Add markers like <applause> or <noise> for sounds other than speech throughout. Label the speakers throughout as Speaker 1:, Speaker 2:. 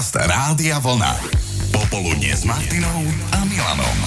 Speaker 1: Podcast Rádia Vlna. Popoludne s Martinou a Milanom.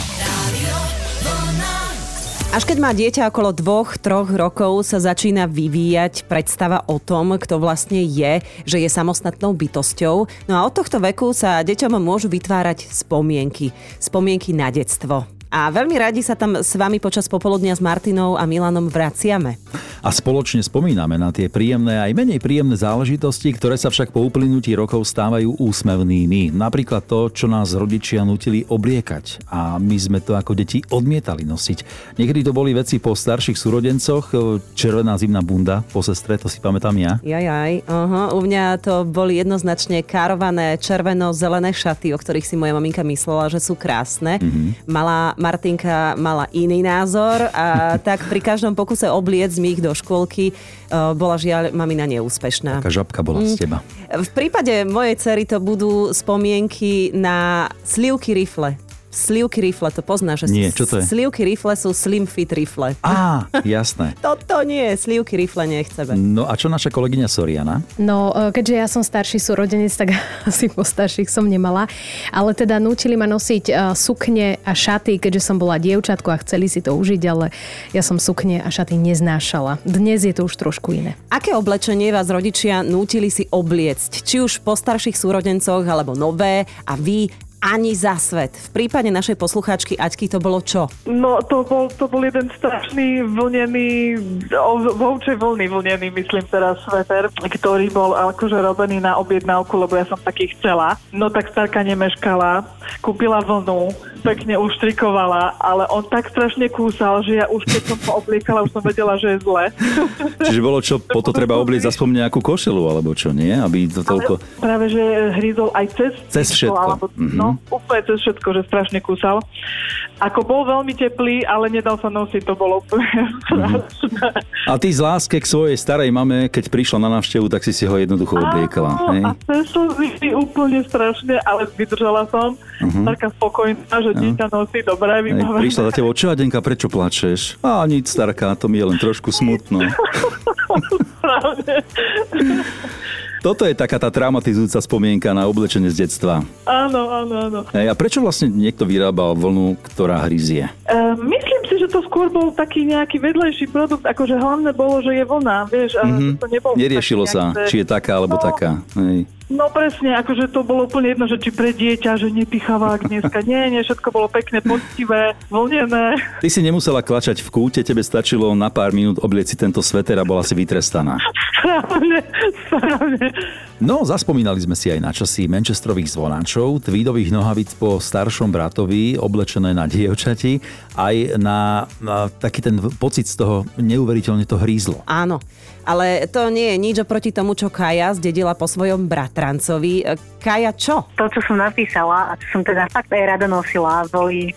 Speaker 2: Až keď má dieťa okolo dvoch, troch rokov, sa začína vyvíjať predstava o tom, kto vlastne je, že je samostatnou bytosťou. No a od tohto veku sa deťom môžu vytvárať spomienky. Spomienky na detstvo. A veľmi radi sa tam s vami počas popoludnia s Martinou a Milanom vraciame.
Speaker 3: A spoločne spomíname na tie príjemné aj menej príjemné záležitosti, ktoré sa však po uplynutí rokov stávajú úsmevnými. Napríklad to, čo nás rodičia nutili obliekať a my sme to ako deti odmietali nosiť. Niekedy to boli veci po starších súrodencoch, červená zimná bunda po sestre, to si pamätám ja.
Speaker 2: Jajaj, uh-huh. u mňa to boli jednoznačne kárované červeno-zelené šaty, o ktorých si moja maminka myslela, že sú krásne. Mm-hmm. Mala Martinka mala iný názor a tak pri každom pokuse obliec mi ich do škôlky uh, bola žiaľ mamina neúspešná.
Speaker 3: Taká žabka bola z teba.
Speaker 2: V prípade mojej cery to budú spomienky na slivky rifle. Slivky rifle, to poznáš? že
Speaker 3: Nie, čo to je?
Speaker 2: Slivky rifle sú slim fit rifle.
Speaker 3: Á, jasné. <laughs>
Speaker 2: Toto nie, slivky rifle nechceme.
Speaker 3: No a čo naša kolegyňa Soriana?
Speaker 4: No, e, keďže ja som starší súrodenec, tak <laughs> asi po starších som nemala. Ale teda nútili ma nosiť e, sukne a šaty, keďže som bola dievčatko a chceli si to užiť, ale ja som sukne a šaty neznášala. Dnes je to už trošku iné.
Speaker 2: Aké oblečenie vás rodičia nútili si obliecť? Či už po starších súrodencoch, alebo nové a vy ani za svet. V prípade našej poslucháčky Aťky to bolo čo?
Speaker 5: No to bol, to bol jeden strašný vlnený, voučej vlny vlnený, myslím teraz sveter, ktorý bol akože robený na objednávku, lebo ja som taký chcela. No tak starka nemeškala, kúpila vlnu, pekne uštrikovala, ale on tak strašne kúsal, že ja už keď som ho obliekala, už som vedela, že je zle. <laughs>
Speaker 3: Čiže bolo čo, po to treba obliecť aspoň nejakú košelu, alebo čo, nie? Aby to toľko...
Speaker 5: Ale práve, že hryzol aj cez,
Speaker 3: cez všetko. Alebo,
Speaker 5: mm-hmm. No, úplne cez všetko, že strašne kúsal. Ako bol veľmi teplý, ale nedal sa nosiť, to bolo úplne mm-hmm.
Speaker 3: A ty z láske k svojej starej mame, keď prišla na návštevu, tak si si ho jednoducho obliekala.
Speaker 5: Áno, a cez úplne strašne, ale vydržala som. Uh-huh. Taká spokojná, že dieťa nosí dobré vybavené.
Speaker 3: Prišla za tebou, čo Adenka, prečo plačeš? A nič, starka, to mi je len trošku smutno. <laughs> <laughs> Toto je taká tá traumatizujúca spomienka na oblečenie z detstva.
Speaker 5: Áno, áno, áno.
Speaker 3: A prečo vlastne niekto vyrábal vlnu, ktorá hryzie?
Speaker 5: Uh, myslím si, že to skôr bol taký nejaký vedlejší produkt, akože hlavné bolo, že je vlna, vieš, a mm-hmm. to nebolo
Speaker 3: Neriešilo sa, nejaké... či je taká alebo no, taká. Hej.
Speaker 5: No presne, akože to bolo úplne jedno, že či pre dieťa, že nepicháva dneska. Nie, nie, všetko bolo pekné, poctivé, vlnené.
Speaker 3: Ty si nemusela klačať v kúte, tebe stačilo na pár minút oblieci tento sveter a bola si vytrestaná.
Speaker 5: Správne, správne.
Speaker 3: No, zaspomínali sme si aj na časy Manchesterových zvonáčov, tweedových nohavic po staršom bratovi, oblečené na dievčati, aj na, na taký ten pocit z toho neuveriteľne to hrízlo.
Speaker 2: Áno, ale to nie je nič oproti tomu, čo Kaja zdedila po svojom bratrancovi. Kaja, čo?
Speaker 6: To, čo som napísala a čo som teda fakt aj rada nosila, boli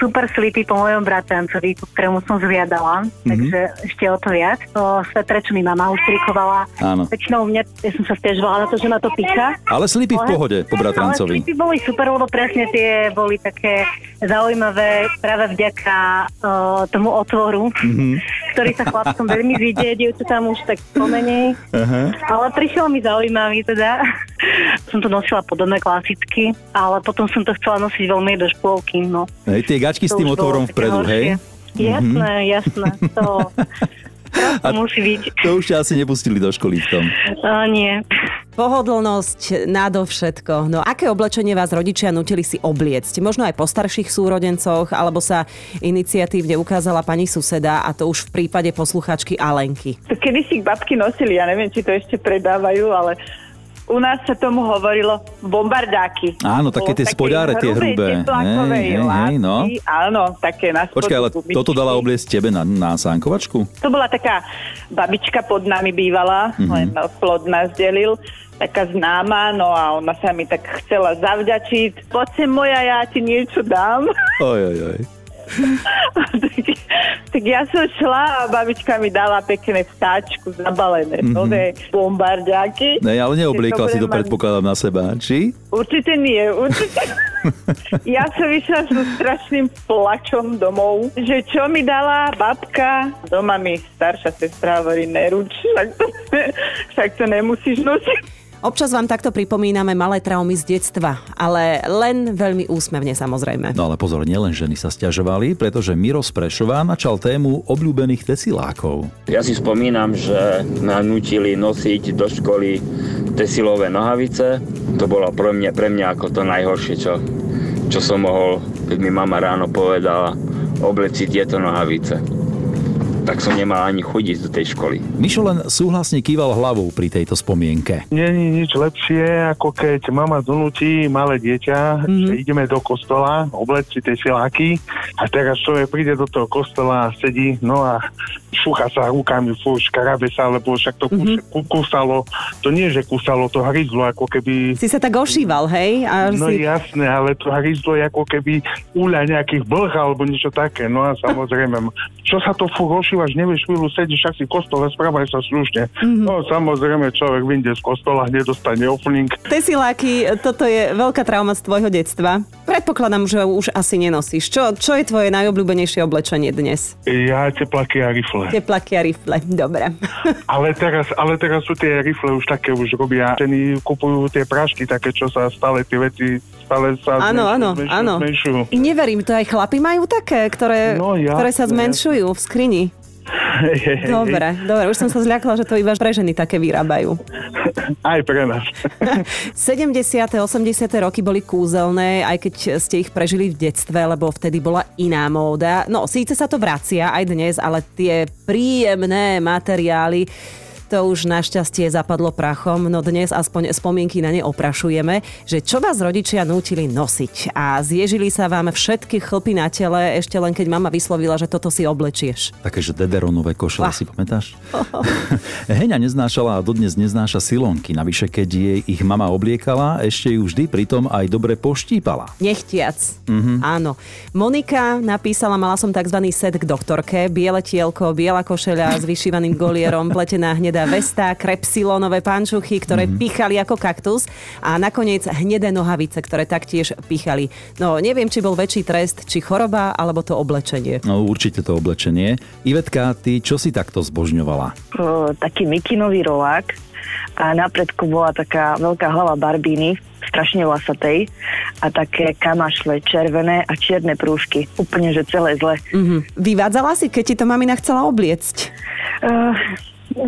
Speaker 6: super slipy po mojom bratrancovi, ku ktorému som zviadala, mm-hmm. takže ešte o to viac. To svetre, čo mi mama ustrikovala.
Speaker 3: Áno.
Speaker 6: Väčšinou mne, ja som sa stiažovala na to, že ma to píka.
Speaker 3: Ale slipy v pohode po bratrancovi.
Speaker 6: Ale slipy boli super, lebo presne tie boli také zaujímavé práve vďaka uh, tomu otvoru, mm-hmm. ktorý sa chlapcom veľmi vidie, tam už tak pomenej. <laughs> Uh-huh. Ale prišiel mi zaujímavý teda. <laughs> som to nosila podobné klasicky, ale potom som to chcela nosiť veľmi do škôlky. No.
Speaker 3: Hej, tie gačky s tým otvorom vpredu, hej?
Speaker 6: Jasné, mm-hmm. jasné. To, <laughs> to musí byť.
Speaker 3: To už ťa asi nepustili do školy v tom.
Speaker 6: Uh, nie.
Speaker 2: Pohodlnosť nadovšetko. No aké oblečenie vás rodičia nutili si obliecť? Možno aj po starších súrodencoch, alebo sa iniciatívne ukázala pani suseda a to už v prípade posluchačky Alenky.
Speaker 5: Kedy si babky nosili, ja neviem, či to ešte predávajú, ale u nás sa tomu hovorilo bombardáky.
Speaker 3: Áno, také tie spodáre, tie hrubé.
Speaker 5: Hej, hej, hej, no. Áno, také na
Speaker 3: Počkaj, ale gumičky. toto dala obliecť tebe na, na sánkovačku?
Speaker 5: To bola taká babička pod nami bývala, mm-hmm. len plod nás delil taká známa, no a ona sa mi tak chcela zavďačiť. Poď sem moja, ja ti niečo dám.
Speaker 3: Oj, oj, oj.
Speaker 5: Tak, tak ja som šla a babička mi dala pekné vtáčku zabalené, mm-hmm. nové bombardiaky.
Speaker 3: Ne, ale neobliekla si to mať... predpokladám na seba, či?
Speaker 5: Určite nie, určite. <laughs> ja som vyšla so strašným plačom domov, že čo mi dala babka, doma mi staršia sestra hovorí, neruč, však to, však to nemusíš nosiť.
Speaker 2: Občas vám takto pripomíname malé traumy z detstva, ale len veľmi úsmevne samozrejme.
Speaker 3: No ale pozor, nielen ženy sa stiažovali, pretože Miro z Prešova načal tému obľúbených tesilákov.
Speaker 7: Ja si spomínam, že ma nutili nosiť do školy tesilové nohavice. To bolo pre mňa, pre mňa ako to najhoršie, čo, čo som mohol, keď mi mama ráno povedala, obleci tieto nohavice tak som nemal ani chodiť do tej školy.
Speaker 3: Mišo len súhlasne kýval hlavou pri tejto spomienke.
Speaker 8: Není nič lepšie, ako keď mama donúti malé dieťa, mm-hmm. že ideme do kostola, oblec si tie siláky a teraz človek príde do toho kostola a sedí, no a šúcha sa rukami, fú, škarabe sa, lebo však to mm-hmm. kúsalo, to nie, že kúsalo, to hryzlo, ako keby...
Speaker 2: Si sa tak ošíval, hej?
Speaker 8: A no si... jasné, ale to hryzlo je ako keby úľa nejakých blh alebo niečo také, no a samozrejme, čo sa to fú ošívaš, nevieš chvíľu sedíš, však si kostole, správaj sa slušne. Mm-hmm. No samozrejme, človek vyjde z kostola, nedostane oflink.
Speaker 2: Tesiláky, toto je veľká trauma z tvojho detstva. Predpokladám, že už asi nenosíš. Čo, čo je tvoje najobľúbenejšie oblečenie dnes?
Speaker 8: Ja teplaky a rifle.
Speaker 2: Teplaky a rifle, dobre.
Speaker 8: ale, teraz, ale teraz sú tie rifle už také, už robia, ženy kupujú tie prášky také, čo sa stále tie veci stále sa
Speaker 2: áno, áno, áno. zmenšujú. Neverím, to aj chlapi majú také, ktoré, no, jasne, ktoré sa zmenšujú v skrini. <laughs> Dobre, dobre, už som sa zľakla, že to iba pre ženy také vyrábajú.
Speaker 8: Aj pre nás. <laughs>
Speaker 2: 70. 80. roky boli kúzelné, aj keď ste ich prežili v detstve, lebo vtedy bola iná móda. No, síce sa to vracia aj dnes, ale tie príjemné materiály to už našťastie zapadlo prachom, no dnes aspoň spomienky na ne oprašujeme, že čo vás rodičia nútili nosiť a zježili sa vám všetky chlpy na tele, ešte len keď mama vyslovila, že toto si oblečieš.
Speaker 3: Také, že dederonové košele ah. si pamätáš? <laughs> Heňa neznášala a dodnes neznáša silonky, navyše keď jej ich mama obliekala, ešte ju vždy pritom aj dobre poštípala.
Speaker 2: Nechtiac. Mm-hmm. Áno. Monika napísala, mala som tzv. set k doktorke, biele tielko, biela košeľa s vyšívaným golierom, pletená hnedá teda vesta, krepsilónové pančuchy, ktoré mm-hmm. pichali ako kaktus a nakoniec hnedé nohavice, ktoré taktiež pichali. No neviem, či bol väčší trest, či choroba, alebo to oblečenie.
Speaker 3: No určite to oblečenie. Ivetka, ty čo si takto zbožňovala?
Speaker 6: O, taký mikinový rolák a na predku bola taká veľká hlava barbíny, strašne vlasatej a také kamašle červené a čierne prúžky. Úplne, že celé zle.
Speaker 2: Mm-hmm. Vyvádzala si, keď ti to mamina chcela obliecť? Uh,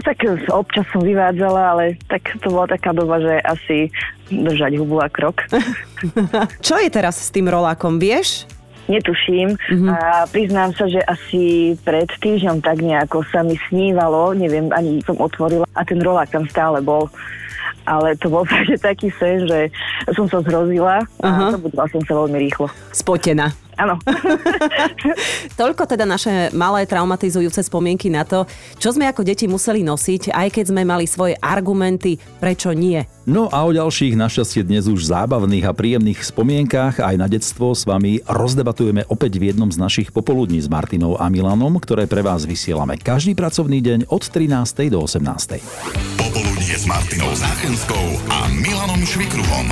Speaker 6: tak občas som vyvádzala, ale tak to bola taká doba, že asi držať hubu a krok. <laughs>
Speaker 2: Čo je teraz s tým rolákom, vieš?
Speaker 6: Netuším mm-hmm. a priznám sa, že asi pred týždňom tak nejako sa mi snívalo, neviem, ani som otvorila a ten rolák tam stále bol ale to bol <laughs> že taký sen, že som sa zrozila a uh-huh. zabudla som sa veľmi rýchlo.
Speaker 2: Spotená.
Speaker 6: Áno. <laughs>
Speaker 2: Toľko teda naše malé traumatizujúce spomienky na to, čo sme ako deti museli nosiť, aj keď sme mali svoje argumenty, prečo nie.
Speaker 3: No a o ďalších našťastie dnes už zábavných a príjemných spomienkách aj na detstvo s vami rozdebatujeme opäť v jednom z našich popoludní s Martinou a Milanom, ktoré pre vás vysielame každý pracovný deň od 13. do 18.
Speaker 1: Popoludnie s Martinou Záchenskou a Milanom Švikruhom.